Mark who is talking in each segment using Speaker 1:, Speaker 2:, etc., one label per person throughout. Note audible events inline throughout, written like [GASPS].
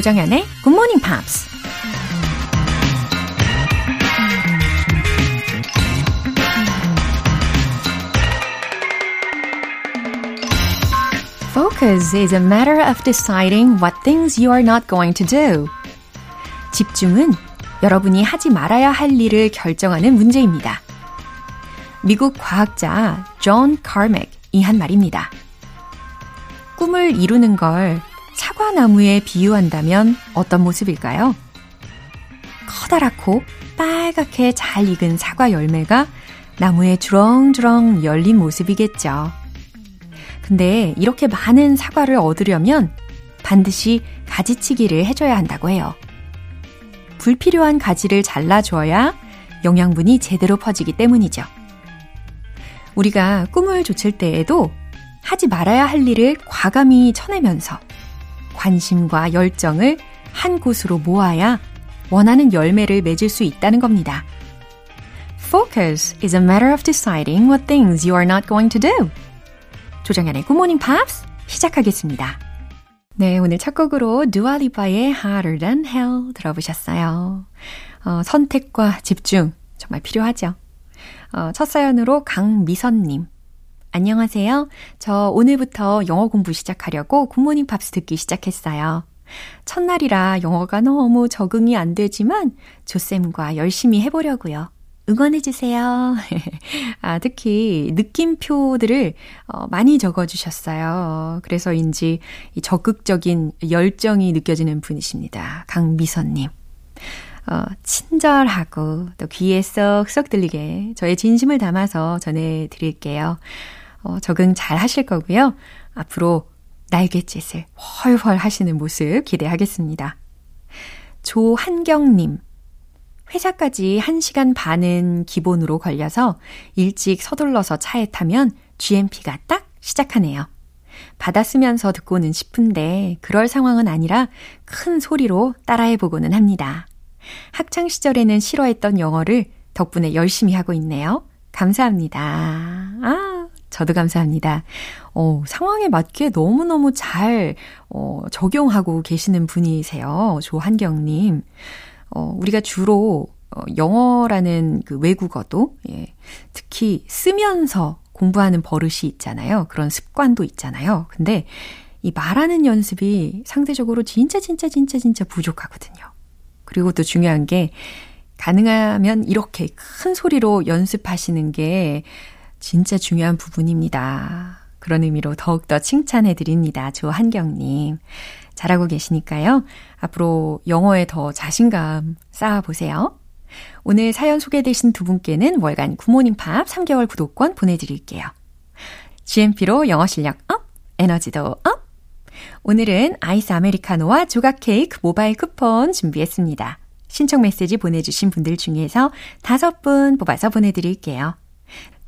Speaker 1: 조정현의 Good Morning Pops. Focus is a matter of deciding what things you are not going to do. 집중은 여러분이 하지 말아야 할 일을 결정하는 문제입니다. 미국 과학자 존 카맥이 한 말입니다. 꿈을 이루는 걸 사과나무에 비유한다면 어떤 모습일까요? 커다랗고 빨갛게 잘 익은 사과 열매가 나무에 주렁주렁 열린 모습이겠죠. 근데 이렇게 많은 사과를 얻으려면 반드시 가지치기를 해줘야 한다고 해요. 불필요한 가지를 잘라줘야 영양분이 제대로 퍼지기 때문이죠. 우리가 꿈을 좇을 때에도 하지 말아야 할 일을 과감히 쳐내면서 관심과 열정을 한 곳으로 모아야 원하는 열매를 맺을 수 있다는 겁니다. Focus is a matter of deciding what things you are not going to do. 조정연의 Good Morning Pops 시작하겠습니다. 네, 오늘 첫 곡으로 두아리파의 Harder Than Hell 들어보셨어요. 어, 선택과 집중 정말 필요하죠. 어, 첫 사연으로 강미선님. 안녕하세요. 저 오늘부터 영어 공부 시작하려고 굿모닝 팝스 듣기 시작했어요. 첫날이라 영어가 너무 적응이 안 되지만 조쌤과 열심히 해보려고요. 응원해주세요. [LAUGHS] 아, 특히 느낌표들을 어, 많이 적어주셨어요. 그래서인지 이 적극적인 열정이 느껴지는 분이십니다. 강미선님. 어, 친절하고 또 귀에 쏙쏙 들리게 저의 진심을 담아서 전해드릴게요. 어, 적응 잘 하실 거고요. 앞으로 날갯짓을 훨훨 하시는 모습 기대하겠습니다. 조한경님. 회사까지 1시간 반은 기본으로 걸려서 일찍 서둘러서 차에 타면 GMP가 딱 시작하네요. 받아 쓰면서 듣고는 싶은데 그럴 상황은 아니라 큰 소리로 따라해보고는 합니다. 학창 시절에는 싫어했던 영어를 덕분에 열심히 하고 있네요. 감사합니다. 아, 저도 감사합니다. 어, 상황에 맞게 너무너무 잘, 어, 적용하고 계시는 분이세요. 조한경님. 어, 우리가 주로, 어, 영어라는 그 외국어도, 예, 특히 쓰면서 공부하는 버릇이 있잖아요. 그런 습관도 있잖아요. 근데 이 말하는 연습이 상대적으로 진짜, 진짜, 진짜, 진짜 부족하거든요. 그리고 또 중요한 게, 가능하면 이렇게 큰 소리로 연습하시는 게 진짜 중요한 부분입니다. 그런 의미로 더욱더 칭찬해 드립니다. 조한경님. 잘하고 계시니까요. 앞으로 영어에 더 자신감 쌓아보세요. 오늘 사연 소개되신 두 분께는 월간 굿모닝 팝 3개월 구독권 보내드릴게요. GMP로 영어 실력 up, 에너지도 up! 오늘은 아이스 아메리카노와 조각 케이크 모바일 쿠폰 준비했습니다. 신청 메시지 보내주신 분들 중에서 다섯 분 뽑아서 보내드릴게요.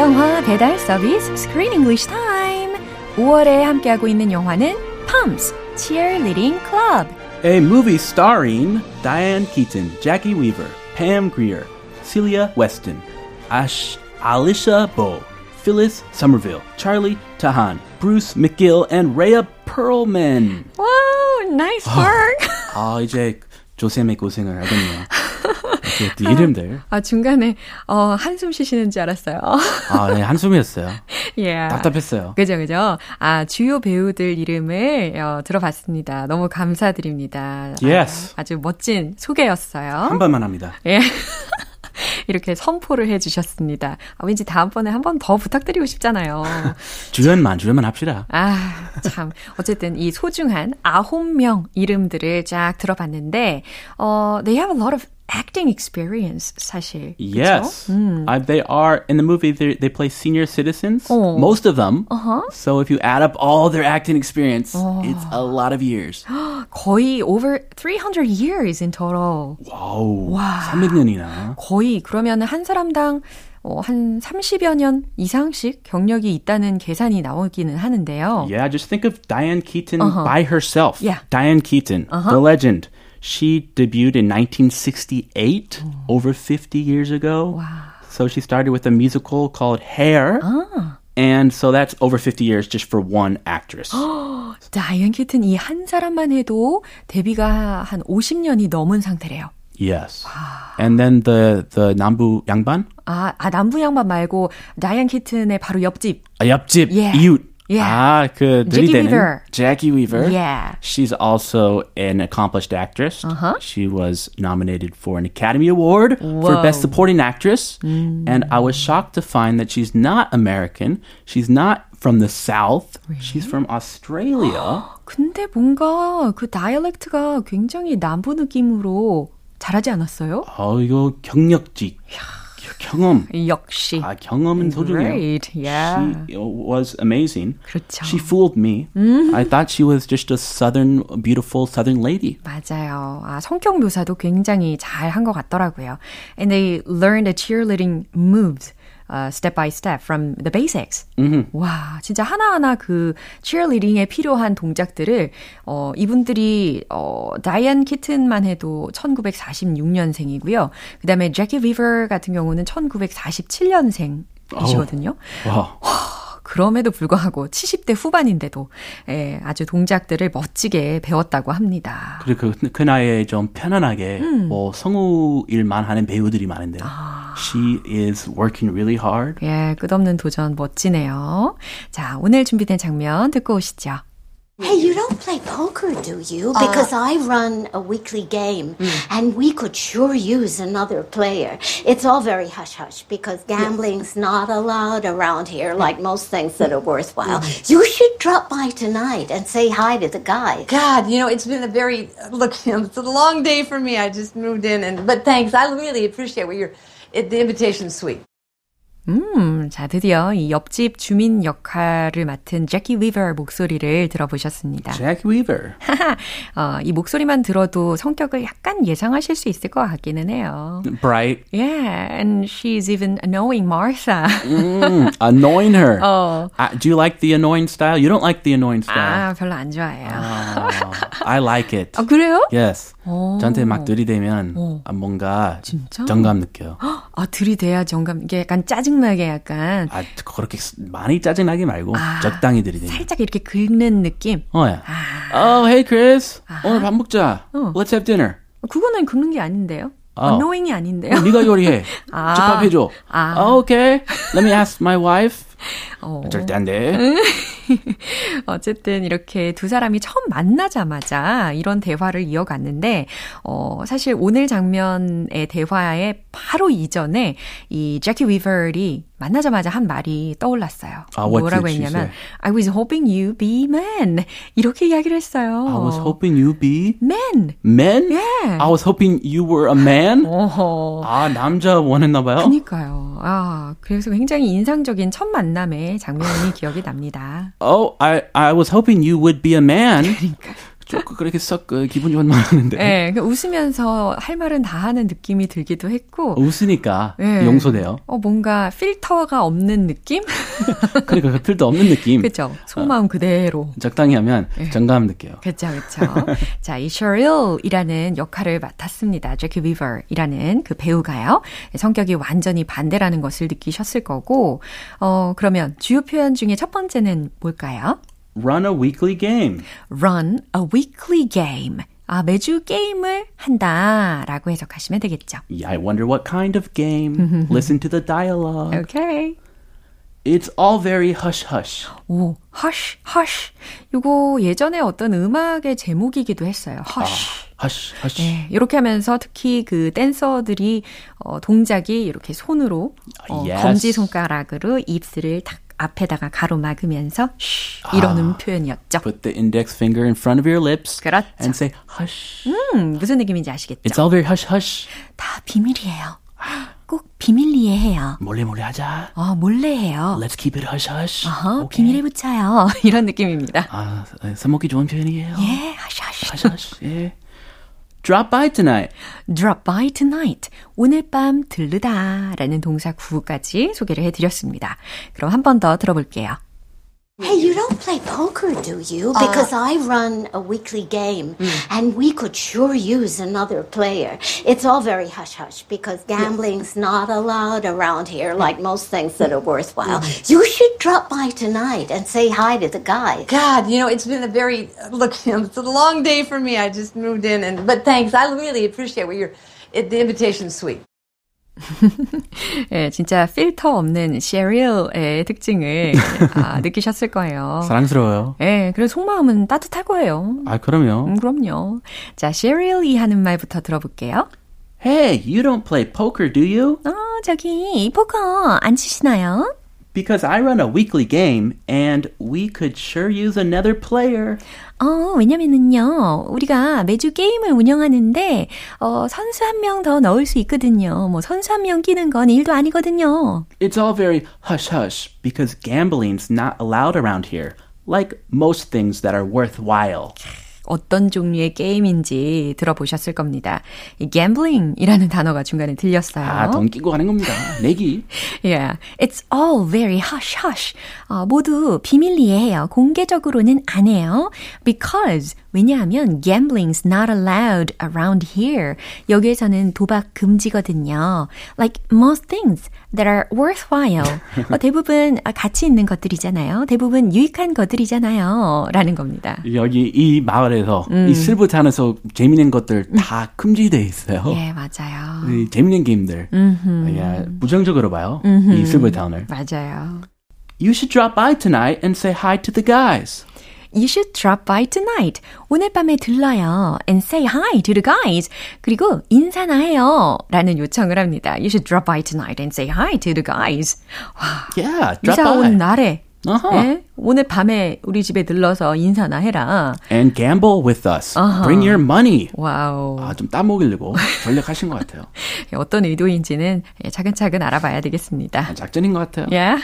Speaker 1: 영화 배달 서비스 Screen English Time. 5월에 함께하고 있는 영화는 Pumps Cheerleading Club.
Speaker 2: A movie starring Diane Keaton, Jackie Weaver, Pam Grier, Celia Weston, Ash, Alicia Bow, Phyllis Somerville, Charlie Tahan, Bruce McGill, and Rhea Perlman.
Speaker 1: Wow, nice work. [LAUGHS]
Speaker 2: 아, 이제 조쌤의 고생을 하겠네요. [LAUGHS] 또 이름들.
Speaker 1: 아, 중간에, 어, 한숨 쉬시는 줄 알았어요.
Speaker 2: 아, 네, 한숨이었어요. [LAUGHS]
Speaker 1: 예.
Speaker 2: 답답했어요.
Speaker 1: 그죠, 그죠. 아, 주요 배우들 이름을 어, 들어봤습니다. 너무 감사드립니다.
Speaker 2: Yes.
Speaker 1: 아, 주 멋진 소개였어요.
Speaker 2: 한 번만 합니다.
Speaker 1: 예. [LAUGHS] 이렇게 선포를 해주셨습니다. 아, 왠지 다음번에 한 번 더 부탁드리고 싶잖아요. [LAUGHS]
Speaker 2: 주연만, 주연만 합시다.
Speaker 1: 아, 참. 어쨌든 이 소중한 아홉 명 이름들을 쫙 들어봤는데, 어, they have a lot of acting experience 사실.
Speaker 2: Yes, uh, they are in the movie. They play senior citizens,
Speaker 1: Oh.
Speaker 2: most of them.
Speaker 1: Uh-huh.
Speaker 2: So if you add up all their acting experience, it's a lot of years. [GASPS]
Speaker 1: 거의 over 300 years in total.
Speaker 2: 와우,
Speaker 1: 와.
Speaker 2: 300년이나.
Speaker 1: 거의 그러면 한 사람당 어, 한 30여 년 이상씩 경력이 있다는 계산이 나오기는 하는데요.
Speaker 2: Yeah, just think of Diane Keaton
Speaker 1: Uh-huh.
Speaker 2: by herself.
Speaker 1: Yeah.
Speaker 2: Diane Keaton, the legend. She debuted in 1968, over 50 years ago.
Speaker 1: Wow.
Speaker 2: So she started with a musical called Hair.
Speaker 1: Ah.
Speaker 2: And so that's over 50 years just for one actress.
Speaker 1: 다이언 키튼 이 한 사람만 해도 데뷔가 한 50년이 넘은 상태래요.
Speaker 2: yes. And then the the 남부 양반?
Speaker 1: 아, 아 남부 양반 말고 다이언 키튼의 바로 옆집.
Speaker 2: 아, 옆집
Speaker 1: Yeah.
Speaker 2: 이웃.
Speaker 1: Yeah.
Speaker 2: 아, 그
Speaker 1: Jackie
Speaker 2: 들이대는
Speaker 1: Weaver.
Speaker 2: Jackie Weaver.
Speaker 1: Yeah.
Speaker 2: She's also an accomplished actress.
Speaker 1: Uh-huh.
Speaker 2: She was nominated for an Academy Award for
Speaker 1: Whoa.
Speaker 2: Best Supporting Actress. And I was shocked to find that she's not American. She's not from the South. She's from Australia. [GASPS]
Speaker 1: 근데 뭔가 그 다이얼렉트가 굉장히 남부 느낌으로 잘하지 않았어요?
Speaker 2: 어, 이거 경력직. 경험.
Speaker 1: 역시.
Speaker 2: 아, 경험은 소중해요.
Speaker 1: Great. Yeah.
Speaker 2: She was amazing.
Speaker 1: 그렇죠.
Speaker 2: She fooled me. I thought she was just a southern, beautiful southern lady.
Speaker 1: 맞아요. 아, 성격 묘사도 굉장히 잘 한 것 같더라고요. And they learned the cheerleading moves. Uh, step by step from the basics. 와, 진짜 하나하나 그 cheerleading에 필요한 동작들을 어, 이분들이 어, 다이안 키튼만 해도 1946년생이고요. 그다음에 제키 비버 같은 경우는 1947년생이시거든요.
Speaker 2: 와.
Speaker 1: 그럼에도 불구하고 70대 후반인데도 예, 아주 동작들을 멋지게 배웠다고 합니다.
Speaker 2: 그리고 그, 그 나이에 좀 편안하게 뭐 성우 일만 하는 배우들이 많은데 she is working really hard.
Speaker 1: 예, 끝없는 도전 멋지네요. 자, 오늘 준비된 장면 듣고 오시죠.
Speaker 3: Hey, you don't play poker, do you? Uh, because I run a weekly game, hmm. and we could sure use another player. It's all very hush hush because gambling's not allowed around here, like most things that are worthwhile. Hmm. You should drop by tonight and say hi to the guy.
Speaker 4: God, you know, it's been a very look. [LAUGHS] It's a long day for me. I just moved in, and but thanks. I really appreciate what you're. It, the invitation's sweet.
Speaker 1: 음, 자, 드디어 이 옆집 주민 역할을 맡은 제키 위버 목소리를 들어보셨습니다.
Speaker 2: Jack Weaver.
Speaker 1: 어, 이 목소리만 들어도 성격을 약간 예상하실 수 있을 것 같기는 해요.
Speaker 2: Bright.
Speaker 1: Yeah, and she's even annoying Martha.
Speaker 2: Mm, annoying her.
Speaker 1: 어.
Speaker 2: Uh, do you like the annoying style? You don't like the annoying style.
Speaker 1: 아, 별로 안 좋아해요.
Speaker 2: Oh, I like it.
Speaker 1: 아, 그래요?
Speaker 2: Yes.
Speaker 1: 오.
Speaker 2: 저한테 막 들이대면
Speaker 1: 어.
Speaker 2: 아, 뭔가
Speaker 1: 진짜?
Speaker 2: 정감 느껴요.
Speaker 1: 아, 들이대야 정감, 이게 약간 짜증 나게 약간
Speaker 2: 아, 그렇게 많이 짜증나게 말고 적당히 들이대면.
Speaker 1: 살짝 이렇게 긁는 느낌?
Speaker 2: 어, 야. Oh, hey Chris. 오늘 밥 먹자.
Speaker 1: 어.
Speaker 2: Let's have dinner.
Speaker 1: 그거는 긁는 게 아닌데요?
Speaker 2: 어.
Speaker 1: annoying이 아닌데요?
Speaker 2: 어, 네가 요리해. [LAUGHS]
Speaker 1: 아.
Speaker 2: 집밥 해줘.
Speaker 1: 아.
Speaker 2: 아, okay. Let me ask my wife.
Speaker 1: 어.
Speaker 2: 절대 안 돼. [LAUGHS]
Speaker 1: 어쨌든 이렇게 두 사람이 처음 만나자마자 이런 대화를 이어갔는데, 어, 사실 오늘 장면의 대화의 바로 이전에 이 제키 위버리 만나자마자 한 말이 떠올랐어요.
Speaker 2: 아,
Speaker 1: 뭐라고 했냐면? I was hoping you be man. 이렇게 이야기를 했어요.
Speaker 2: I was hoping you be
Speaker 1: man.
Speaker 2: men.
Speaker 1: Yeah.
Speaker 2: I was hoping you were a man.
Speaker 1: 어허.
Speaker 2: 아, 남자 원했나 봐요.
Speaker 1: 그니까요. 아, 그래서 굉장히 인상적인 첫 만남 의 장면이 기억이 납니다.
Speaker 2: Oh, I I was hoping you would be a man.
Speaker 1: 그러니까.
Speaker 2: 조금 그렇게 썩 그, 기분 좋은 말 하는데.
Speaker 1: 네, 그 웃으면서 할 말은 다 하는 느낌이 들기도 했고,
Speaker 2: 웃으니까
Speaker 1: 네.
Speaker 2: 용서돼요.
Speaker 1: 어, 뭔가 필터가 없는 느낌? [LAUGHS]
Speaker 2: 그러니까 그 필도 없는 느낌.
Speaker 1: 그쵸. 속마음 그대로.
Speaker 2: 적당히 하면 정감 느껴요.
Speaker 1: 그쵸, 그쵸. [LAUGHS] 자, 이 셔릴이라는 역할을 맡았습니다. 제키 비버이라는 그 배우가요. 성격이 완전히 반대라는 것을 느끼셨을 거고, 어, 그러면 주요 표현 중에 첫 번째는 뭘까요?
Speaker 2: Run a weekly game.
Speaker 1: run a weekly game. 아, 매주 게임을 한다 라고 해석하시면 되겠죠.
Speaker 2: Yeah, I wonder what kind of game. Listen to the dialogue.
Speaker 1: 오케이.
Speaker 2: It's all very hush hush.
Speaker 1: 오, hush, hush. 요거 예전에 어떤 음악의 제목이기도 했어요. hush.
Speaker 2: Hush hush.
Speaker 1: 네, 이렇게 하면서 특히 그 댄서들이 어, 동작이 이렇게 손으로 어,
Speaker 2: Yes.
Speaker 1: 검지 손가락으로 입술을 탁 앞에다가 가로막으면서 쉬 이러는 표현이었죠.
Speaker 2: Put the index finger in front of your lips
Speaker 1: 그렇죠.
Speaker 2: and say hush.
Speaker 1: 음, 무슨 느낌인지 아시겠죠?
Speaker 2: It's all very hush hush.
Speaker 1: 다 비밀이에요. 꼭 비밀리에 해요.
Speaker 2: 몰래 몰래 하자.
Speaker 1: 어, 몰래 해요.
Speaker 2: Let's keep it hush hush.
Speaker 1: 어허. 비밀에 붙여요. 이런 느낌입니다.
Speaker 2: 아, 써먹기 좋은 표현이에요.
Speaker 1: 예, 하시 하시.
Speaker 2: hush hush. 예. Drop by tonight.
Speaker 1: Drop by tonight. 오늘 밤 들르다 라는 동사 구까지 소개를 해드렸습니다. 그럼 한 번 더 들어볼게요.
Speaker 3: Hey, you don't play poker, do you? Uh, because I run a weekly game, hmm. and we could sure use another player. It's all very hush hush because gambling's not allowed around here, like most things that are worthwhile. Hmm. You should drop by tonight and say hi to the guys.
Speaker 4: God, you know, it's been a very look. [LAUGHS] It's a long day for me. I just moved in, and but thanks. I really appreciate what you're. It, the invitation's sweet.
Speaker 1: 예, 진짜 필터 없는 셰리얼의 특징을 아, [LAUGHS] 느끼셨을 거예요.
Speaker 2: 사랑스러워요.
Speaker 1: 예, 그래서 속마음은 따뜻할 거예요.
Speaker 2: 아, 그럼요.
Speaker 1: 음, 그럼요. 자, 셰리얼이 하는 말부터 들어볼게요.
Speaker 2: Hey, you don't play poker, do you?
Speaker 1: 어, 저기 포커 안 치시나요?
Speaker 2: Because I run a weekly game and we could sure use another player.
Speaker 1: 어, 왜냐면은요, 우리가 매주 게임을 운영하는데, 어, 선수 한 명 더 넣을 수 있거든요. 뭐, 선수 한 명 끼는 건 일도 아니거든요.
Speaker 2: It's all very hush hush because gambling's not allowed around here, like most things that are worthwhile.
Speaker 1: 어떤 종류의 게임인지 들어보셨을 겁니다. 이 gambling이라는 단어가 중간에 들렸어요.
Speaker 2: 아, 돈 끼고 가는 겁니다. 내기. [LAUGHS]
Speaker 1: Yeah, it's all very hush hush. 어, 모두 비밀리에 해요. 공개적으로는 안 해요. Because 왜냐하면 gambling's not allowed around here. 여기에서는 도박 금지거든요. Like most things that are worthwhile. 어, 대부분 가치 있는 것들이잖아요. 대부분 유익한 것들이잖아요. 라는 겁니다. [LAUGHS]
Speaker 2: 여기 이 마을에서 이 슬브탄에서 재밌는 것들 다 금지돼 있어요.
Speaker 1: 예, 맞아요.
Speaker 2: 이 재밌는 게임들. 예, 부정적으로 봐요. 이 슬브타운을.
Speaker 1: 맞아요.
Speaker 2: You should drop by tonight and say hi to the guys.
Speaker 1: You should drop by tonight. 오늘 밤에 들러요. And say hi to the guys. 그리고 인사나 해요. 라는 요청을 합니다. You should drop by tonight and say hi to the guys. 와,
Speaker 2: Yeah, drop
Speaker 1: 이사
Speaker 2: by.
Speaker 1: 온 날에
Speaker 2: 어허.
Speaker 1: 예? 오늘 밤에 우리 집에 들러서 인사나 해라.
Speaker 2: And gamble with us. Bring your money.
Speaker 1: 와우.
Speaker 2: 아, 좀 따먹이려고 전략하신 것 같아요.
Speaker 1: 어떤 의도인지는 예, 차근차근 알아봐야 되겠습니다.
Speaker 2: 작전인 것 같아요.
Speaker 1: Yeah?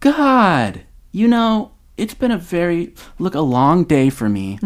Speaker 2: God, you know, it's been a very, look, a long day for me.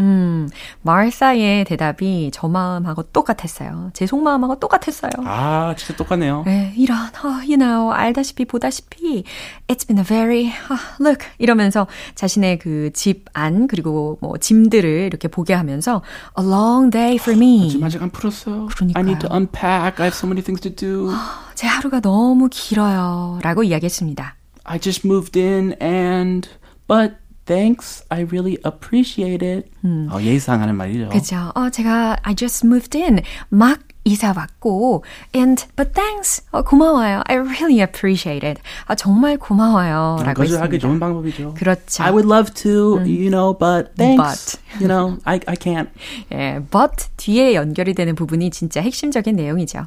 Speaker 1: 마을사의 대답이 저 마음하고 똑같았어요. 제 속마음하고 똑같았어요.
Speaker 2: 아, 진짜 똑같네요.
Speaker 1: 네, 이런, 어, you know, 알다시피 보다시피, it's been a very, 어, look, 이러면서 자신의 그 집 안, 그리고 뭐 짐들을 이렇게 보게 하면서, a long day for me.
Speaker 2: 지금 아직 안 풀었어요.
Speaker 1: 그러니까요.
Speaker 2: I need to unpack. I have so many things to do.
Speaker 1: 제 하루가 너무 길어요. 라고 이야기했습니다.
Speaker 2: I just moved in and, but thanks. I really appreciate it. 어, 예의상 하는 말이죠.
Speaker 1: 그죠? 어, 제가, I just moved in. 막 이사 왔고, and, but thanks. 어, 고마워요. I really appreciate it. 아, 정말 고마워요.
Speaker 2: 아,
Speaker 1: 라고
Speaker 2: 거절하기. 좋은 방법이죠.
Speaker 1: 그렇죠.
Speaker 2: I would love to, you know, but thanks.
Speaker 1: But.
Speaker 2: you know, I, I can't.
Speaker 1: 예, but 뒤에 연결이 되는 부분이 진짜 핵심적인 내용이죠.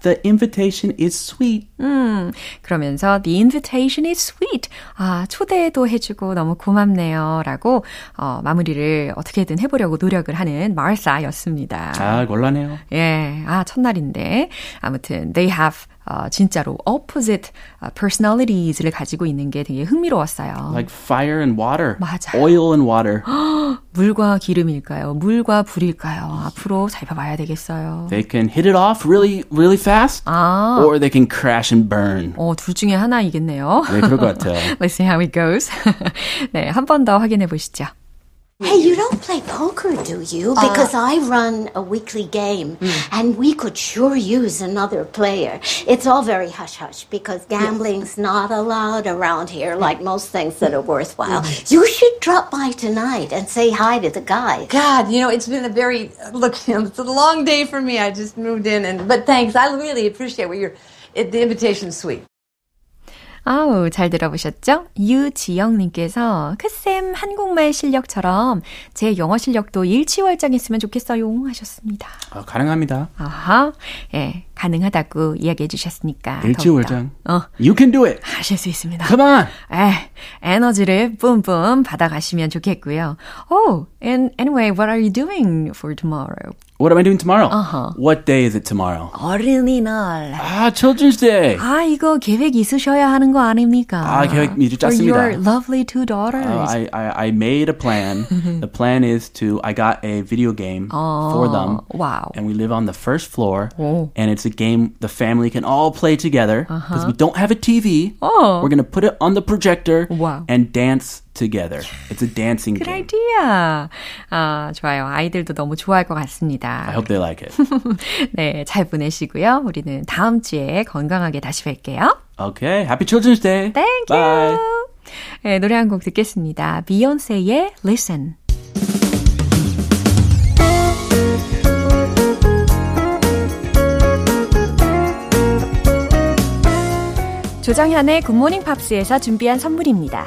Speaker 2: The invitation is sweet.
Speaker 1: 음, 그러면서 the invitation is sweet. 아, 초대도 해주고 너무 고맙네요. 라고, 어, 마무리를 어떻게든 해보려고 노력을 하는 마르사였습니다.
Speaker 2: 아, 곤란해요.
Speaker 1: 예, 아, 첫날인데. 아무튼, they have, 어, 진짜로 opposite 어, personalities를 가지고 있는 게 되게 흥미로웠어요.
Speaker 2: Like fire and water.
Speaker 1: 맞아요.
Speaker 2: Oil and water.
Speaker 1: 물과 기름일까요? 물과 불일까요? 앞으로 살펴봐야 되겠어요.
Speaker 2: They can hit it off really, really fast.
Speaker 1: 아,
Speaker 2: Or they can crash and burn.
Speaker 1: 어, 둘 중에 하나이겠네요.
Speaker 2: 네, 그럴 것 같아요.
Speaker 1: Let's see how it goes. 네, 한 번 더 확인해 보시죠.
Speaker 3: Hey, you don't play poker, do you? Uh. Because I run a weekly game, hmm. and we could sure use another player. It's all very hush hush because gambling's not allowed around here, hmm. like most things that are worthwhile. Hmm. You should drop by tonight and say hi to the guys.
Speaker 4: God, you know, it's been a very look. [LAUGHS] It's a long day for me. I just moved in, and but thanks. I really appreciate what you're. It, the invitation's sweet.
Speaker 1: 아우, 잘 들어보셨죠? 유지영님께서, 크쌤 한국말 실력처럼 제 영어 실력도 일치월장했으면 좋겠어요. 하셨습니다.
Speaker 2: 아, 가능합니다.
Speaker 1: 아하, 예, 가능하다고 이야기해 주셨으니까.
Speaker 2: 일치월장.
Speaker 1: 어,
Speaker 2: You can do it.
Speaker 1: 하실 수 있습니다.
Speaker 2: Come on.
Speaker 1: 에, 에너지를 뿜뿜 받아가시면 좋겠고요. Oh, and anyway, what are you doing for tomorrow?
Speaker 2: What am I doing tomorrow?
Speaker 1: Uh-huh.
Speaker 2: What day is it tomorrow?
Speaker 1: 어린이날.
Speaker 2: Ah, Children's Day.
Speaker 1: 아, 이거 계획 있으셔야 하는 거 아닙니까?
Speaker 2: 아, 계획 미리
Speaker 1: For
Speaker 2: 짰습니다.
Speaker 1: your lovely two daughters.
Speaker 2: Uh, I, I, I made a plan. [LAUGHS] the plan is to, I got a video game for them.
Speaker 1: wow.
Speaker 2: And we live on the first floor.
Speaker 1: Oh.
Speaker 2: And it's a game the family can all play together. Because we don't have a TV.
Speaker 1: Oh.
Speaker 2: We're going to put it on the projector
Speaker 1: Wow.
Speaker 2: and dance together. It's a dancing
Speaker 1: Good
Speaker 2: game.
Speaker 1: idea. 아, 좋아요. 아이들도 너무 좋아할 것 같습니다.
Speaker 2: I hope they like it.
Speaker 1: 네, 잘 보내시고요. 우리는 다음 주에 건강하게 다시 뵐게요.
Speaker 2: okay. Happy Children's Day.
Speaker 1: Thank
Speaker 2: Bye.
Speaker 1: you. 네, 노래 한 곡 듣겠습니다. 비욘세의 Listen. 조정현의 굿모닝 팝스에서 준비한 선물입니다.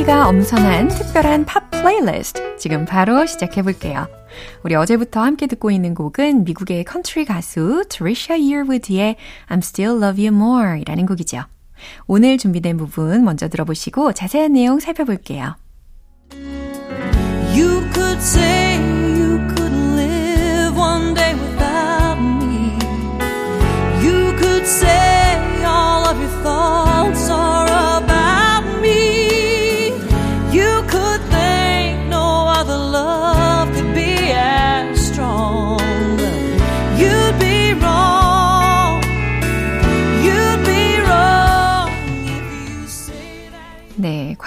Speaker 1: GMP가 엄선한 특별한 팝 플레이리스트 지금 바로 시작해 볼게요. 우리 어제부터 함께 듣고 있는 곡은 미국의 컨트리 가수 트리샤 이어우드의 I'll Still Love You More 이라는 곡이죠. 오늘 준비된 부분 먼저 들어보시고 자세한 내용 살펴볼게요.
Speaker 5: You could say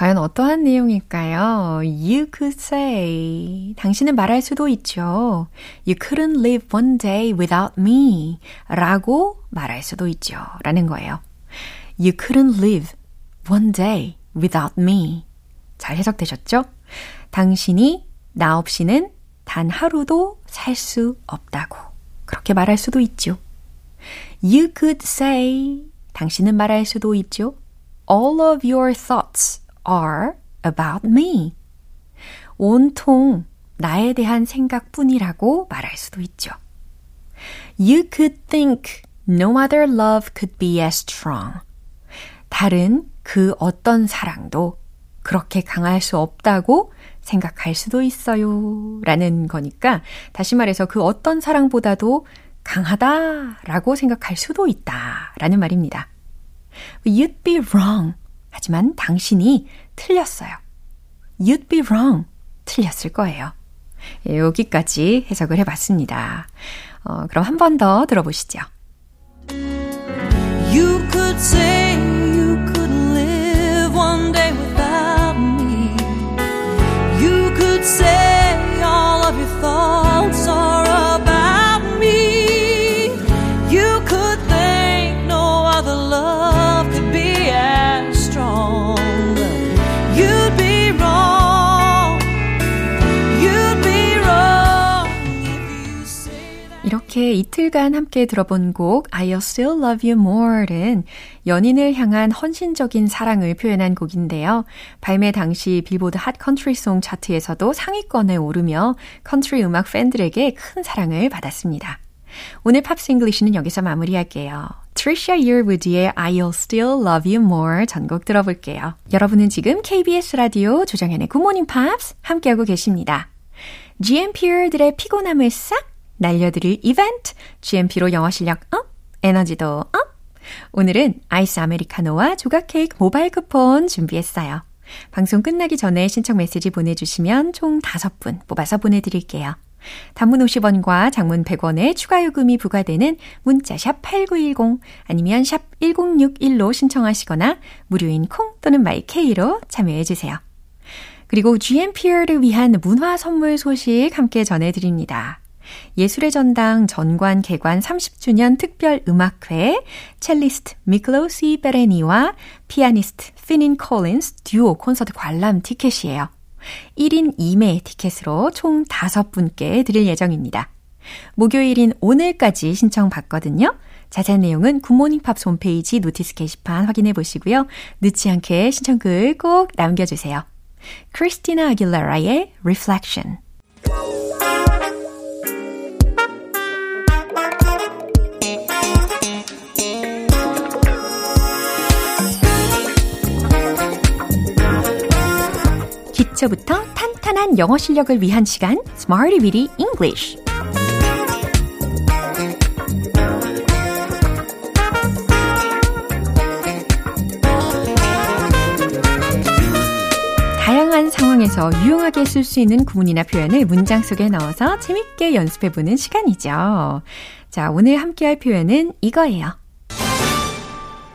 Speaker 1: 과연 어떠한 내용일까요? You could say. 당신은 말할 수도 있죠. You couldn't live one day without me. 라고 말할 수도 있죠. 라는 거예요. You couldn't live one day without me. 잘 해석되셨죠? 당신이 나 없이는 단 하루도 살 수 없다고. 그렇게 말할 수도 있죠. You could say. 당신은 말할 수도 있죠. All of your thoughts are about me. 온통 나에 대한 생각뿐이라고 말할 수도 있죠. You could think no other love could be as strong. 다른 그 어떤 사랑도 그렇게 강할 수 없다고 생각할 수도 있어요. 라는 거니까 다시 말해서 그 어떤 사랑보다도 강하다라고 생각할 수도 있다. 라는 말입니다. You'd be wrong. 하지만 당신이 틀렸어요. You'd be wrong. 틀렸을 거예요. 예, 여기까지 해석을 해봤습니다. 어, 그럼 한 번 더 들어보시죠.
Speaker 5: You could say
Speaker 1: 이렇게 이틀간 함께 들어본 곡 I'll Still Love You More는 연인을 향한 헌신적인 사랑을 표현한 곡인데요. 발매 당시 빌보드 Hot Country Song 차트에서도 상위권에 오르며 컨트리 음악 팬들에게 큰 사랑을 받았습니다. 오늘 Pops English는 여기서 마무리할게요. Trisha Yearwood의 I'll Still Love You More 전곡 들어볼게요. 여러분은 지금 KBS 라디오 조정현의 굿모닝 팝스 함께하고 계십니다. GMP들의 피곤함을 싹 날려드릴 이벤트, GMP로 영어 실력 up, 에너지도 up. 오늘은 아이스 아메리카노와 조각 케이크 모바일 쿠폰 준비했어요. 방송 끝나기 전에 신청 메시지 보내주시면 총 5분 뽑아서 보내드릴게요. 단문 50원과 장문 100원의 추가 요금이 부과되는 문자 샵 8910 아니면 샵 1061로 신청하시거나 무료인 콩 또는 마이케이로 참여해 주세요. 그리고 GMP를 위한 문화 선물 소식 함께 전해 드립니다. 예술의 전당 전관 개관 30주년 특별 음악회 첼리스트 미클로시 베레니와 피아니스트 피닌 콜린스 듀오 콘서트 관람 티켓이에요. 1인 2매 티켓으로 총 5분께 드릴 예정입니다. 목요일인 오늘까지 신청 받거든요. 자세한 내용은 굿모닝 팝스 홈페이지 notice 게시판 확인해 보시고요. 늦지 않게 신청글 꼭 남겨주세요. 크리스티나 아길라라의 Reflection 기초부터 탄탄한 영어 실력을 위한 시간 Smarty Weedy English 다양한 상황에서 유용하게 쓸 수 있는 구문이나 표현을 문장 속에 넣어서 재밌게 연습해보는 시간이죠. 자, 오늘 함께 할 표현은 이거예요.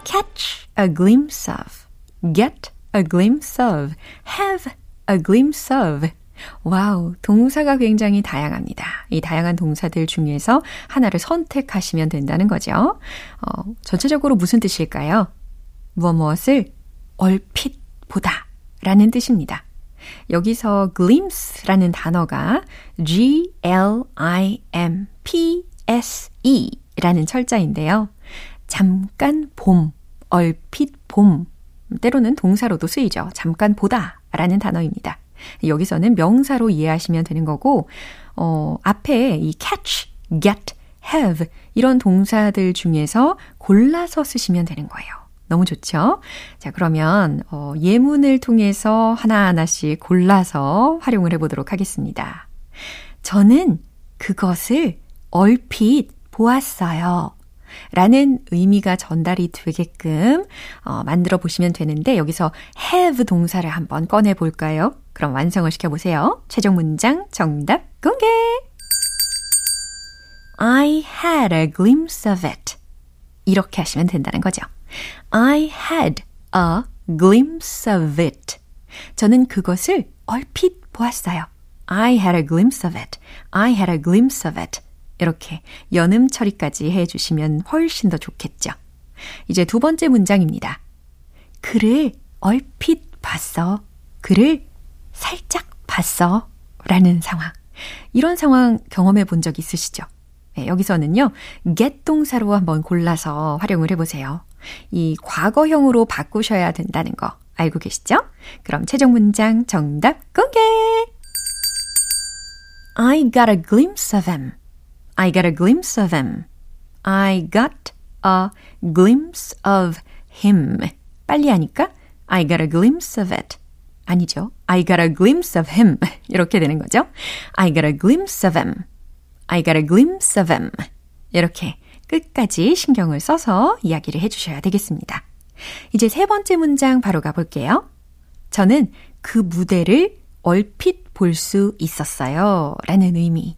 Speaker 1: catch a glimpse of, get a glimpse of, have a glimpse of. 와우, 동사가 굉장히 다양합니다. 이 다양한 동사들 중에서 하나를 선택하시면 된다는 거죠. 어, 전체적으로 무슨 뜻일까요? 무엇 무엇을 얼핏 보다 라는 뜻입니다. 여기서 glimpse라는 단어가 G-L-I-M-P-S-E 라는 철자인데요. 잠깐 봄, 얼핏 봄, 때로는 동사로도 쓰이죠. 잠깐 보다 라는 단어입니다. 여기서는 명사로 이해하시면 되는 거고, 어, 앞에 이 catch, get, have 이런 동사들 중에서 골라서 쓰시면 되는 거예요. 너무 좋죠? 자, 그러면 어, 예문을 통해서 하나하나씩 골라서 활용을 해보도록 하겠습니다. 저는 그것을 얼핏 보았어요. 라는 의미가 전달이 되게끔 어, 만들어 보시면 되는데 여기서 have 동사를 한번 꺼내 볼까요? 그럼 완성을 시켜 보세요. 최종 문장 정답 공개. I had a glimpse of it. 이렇게 하시면 된다는 거죠. I had a glimpse of it. 저는 그것을 얼핏 보았어요. I had a glimpse of it. I had a glimpse of it. 이렇게 연음 처리까지 해 주시면 훨씬 더 좋겠죠. 이제 두 번째 문장입니다. 그를 얼핏 봤어. 그를 살짝 봤어. 라는 상황. 이런 상황 경험해 본 적 있으시죠? 네, 여기서는요, get 동사로 한번 골라서 활용을 해보세요. 이 과거형으로 바꾸셔야 된다는 거 알고 계시죠? 그럼 최종 문장 정답 공개! I got a glimpse of him. I got a glimpse of him. I got a glimpse of him. 빨리 하니까 I got a glimpse of it. 아니죠. I got a glimpse of him. 이렇게 되는 거죠. I got a glimpse of him. I got a glimpse of him. 이렇게 끝까지 신경을 써서 이야기를 해주셔야 되겠습니다. 이제 세 번째 문장 바로 가볼게요. 저는 그 무대를 얼핏 볼 수 있었어요. 라는 의미.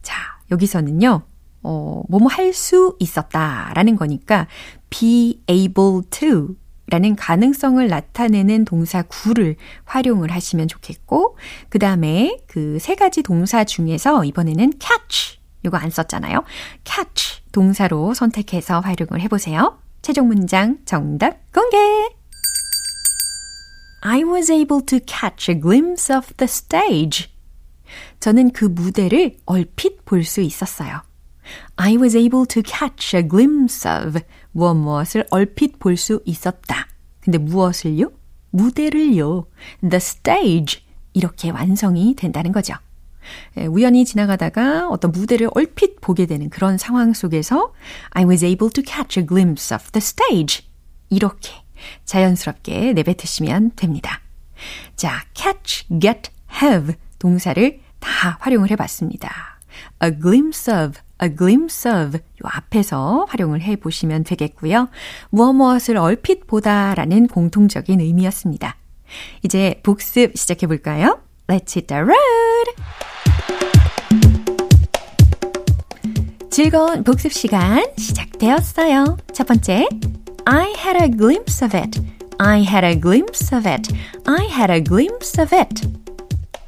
Speaker 1: 자, 여기서는요, 어, 뭐뭐 할 수 있었다 라는 거니까 be able to 라는 가능성을 나타내는 동사 구를 활용을 하시면 좋겠고, 그 다음에 그 세 가지 동사 중에서 이번에는 catch. 이거 안 썼잖아요. catch 동사로 선택해서 활용을 해보세요. 최종 문장 정답 공개! I was able to catch a glimpse of the stage. 저는 그 무대를 얼핏 볼 수 있었어요. I was able to catch a glimpse of 무엇 무엇을 얼핏 볼 수 있었다. 근데 무엇을요? 무대를요. The stage. 이렇게 완성이 된다는 거죠. 우연히 지나가다가 어떤 무대를 얼핏 보게 되는 그런 상황 속에서 I was able to catch a glimpse of the stage. 이렇게 자연스럽게 내뱉으시면 됩니다. 자, catch, get, have 동사를 다 활용을 해봤습니다. a glimpse of, a glimpse of 요 앞에서 활용을 해보시면 되겠고요. 무엇 무엇을 얼핏 보다라는 공통적인 의미였습니다. 이제 복습 시작해 볼까요? Let's hit the road! 즐거운 복습 시간 시작되었어요. 첫 번째, I had a glimpse of it. I had a glimpse of it. I had a glimpse of it.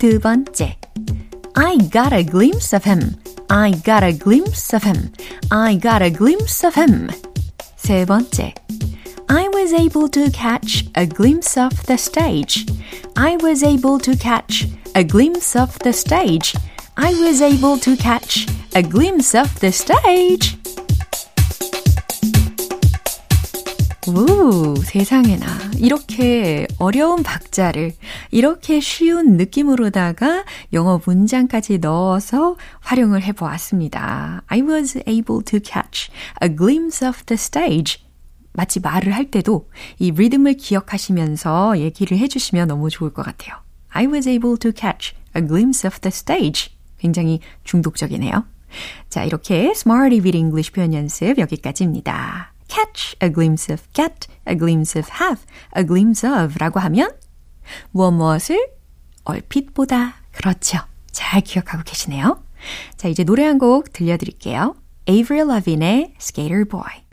Speaker 1: 두 번째, I got a glimpse of him. I got a glimpse of him. I got a glimpse of him. 세 번째, I was able to catch a glimpse of the stage. I was able to catch a glimpse of the stage. I was able to catch a glimpse of the stage. 오, 세상에나. 이렇게 어려운 박자를 이렇게 쉬운 느낌으로다가 영어 문장까지 넣어서 활용을 해 보았습니다. I was able to catch a glimpse of the stage. 마치 말을 할 때도 이 리듬을 기억하시면서 얘기를 해 주시면 너무 좋을 것 같아요. I was able to catch a glimpse of the stage. 굉장히 중독적이네요. 자, 이렇게 Smarty with English 표현 연습 여기까지입니다. Catch a glimpse of, get a glimpse of, have a glimpse of 라고 하면 무엇 무엇을 얼핏 보다. 그렇죠. 잘 기억하고 계시네요. 자, 이제 노래 한 곡 들려드릴게요. Avril Lavigne의 Skater Boy.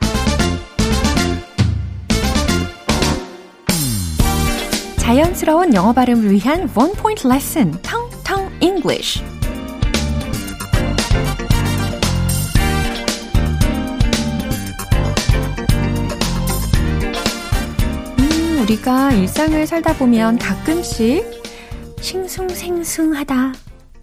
Speaker 1: 자연스러운 영어 발음을 위한 원 포인트 레슨, 텅텅 English. 우리가 일상을 살다 보면 가끔씩 싱숭생숭하다.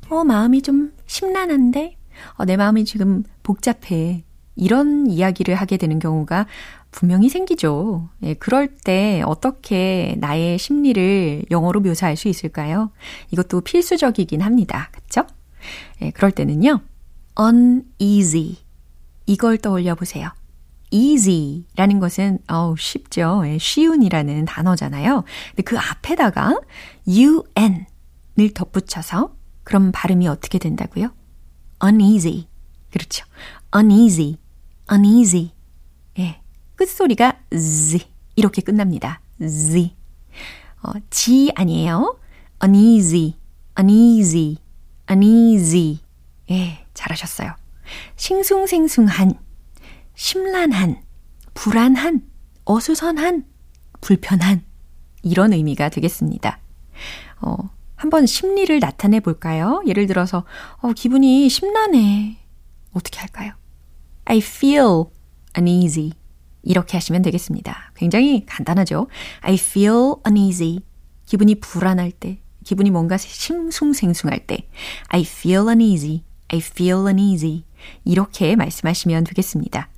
Speaker 1: 어, 마음이 좀 심란한데? 어, 내 마음이 지금 복잡해. 이런 이야기를 하게 되는 경우가 분명히 생기죠. 예, 그럴 때 어떻게 나의 심리를 영어로 묘사할 수 있을까요? 이것도 필수적이긴 합니다. 그쵸? 예, 그럴 때는요, uneasy. 이걸 떠올려 보세요. Easy라는 것은 어우 쉽죠. 예, 쉬운이라는 단어잖아요. 근데 그 앞에다가 un을 덧붙여서 그럼 발음이 어떻게 된다고요? uneasy. 그렇죠. uneasy. uneasy. 예. 끝소리가 z 이렇게 끝납니다. z. 어, g 아니에요. uneasy. uneasy. uneasy. 예, 잘하셨어요. 싱숭생숭한 심란한, 불안한, 어수선한, 불편한 이런 의미가 되겠습니다. 어, 한번 심리를 나타내 볼까요? 예를 들어서 어, 기분이 심란해. 어떻게 할까요? I feel uneasy. 이렇게 하시면 되겠습니다. 굉장히 간단하죠? I feel uneasy. 기분이 불안할 때, 기분이 뭔가 싱숭생숭할 때 I feel uneasy. I feel uneasy. 이렇게 말씀하시면 되겠습니다.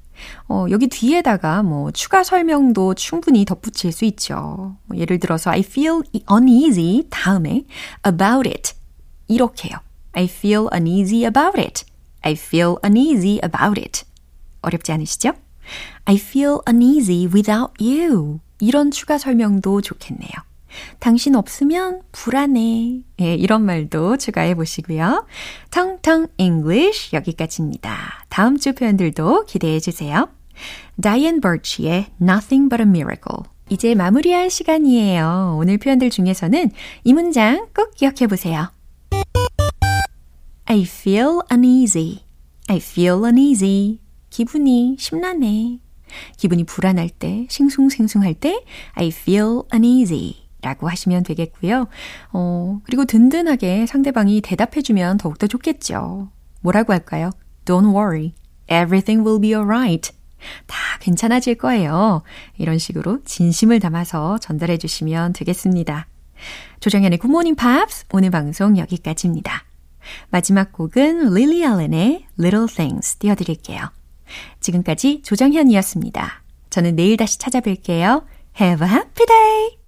Speaker 1: 어, 여기 뒤에다가 뭐 추가 설명도 충분히 덧붙일 수 있죠. 뭐 예를 들어서 I feel uneasy 다음에 about it 이렇게요. I feel uneasy about it. I feel uneasy about it. 어렵지 않으시죠? I feel uneasy without you. 이런 추가 설명도 좋겠네요. 당신 없으면 불안해. 예, 이런 말도 추가해 보시고요. 텅텅 English 여기까지입니다. 다음 주 표현들도 기대해 주세요. 다이앤 버치의 Nothing But a Miracle. 이제 마무리할 시간이에요. 오늘 표현들 중에서는 이 문장 꼭 기억해 보세요. I feel uneasy. I feel uneasy. 기분이 심란해. 기분이 불안할 때, 싱숭생숭할 때, I feel uneasy. 라고 하시면 되겠고요. 어, 그리고 든든하게 상대방이 대답해주면 더욱더 좋겠죠. 뭐라고 할까요? Don't worry. Everything will be alright. 다 괜찮아질 거예요. 이런 식으로 진심을 담아서 전달해 주시면 되겠습니다. 조정현의 굿모닝 팝스 오늘 방송 여기까지입니다. 마지막 곡은 릴리 알렌의 Little Things 띄워드릴게요. 지금까지 조정현이었습니다. 저는 내일 다시 찾아뵐게요. Have a happy day!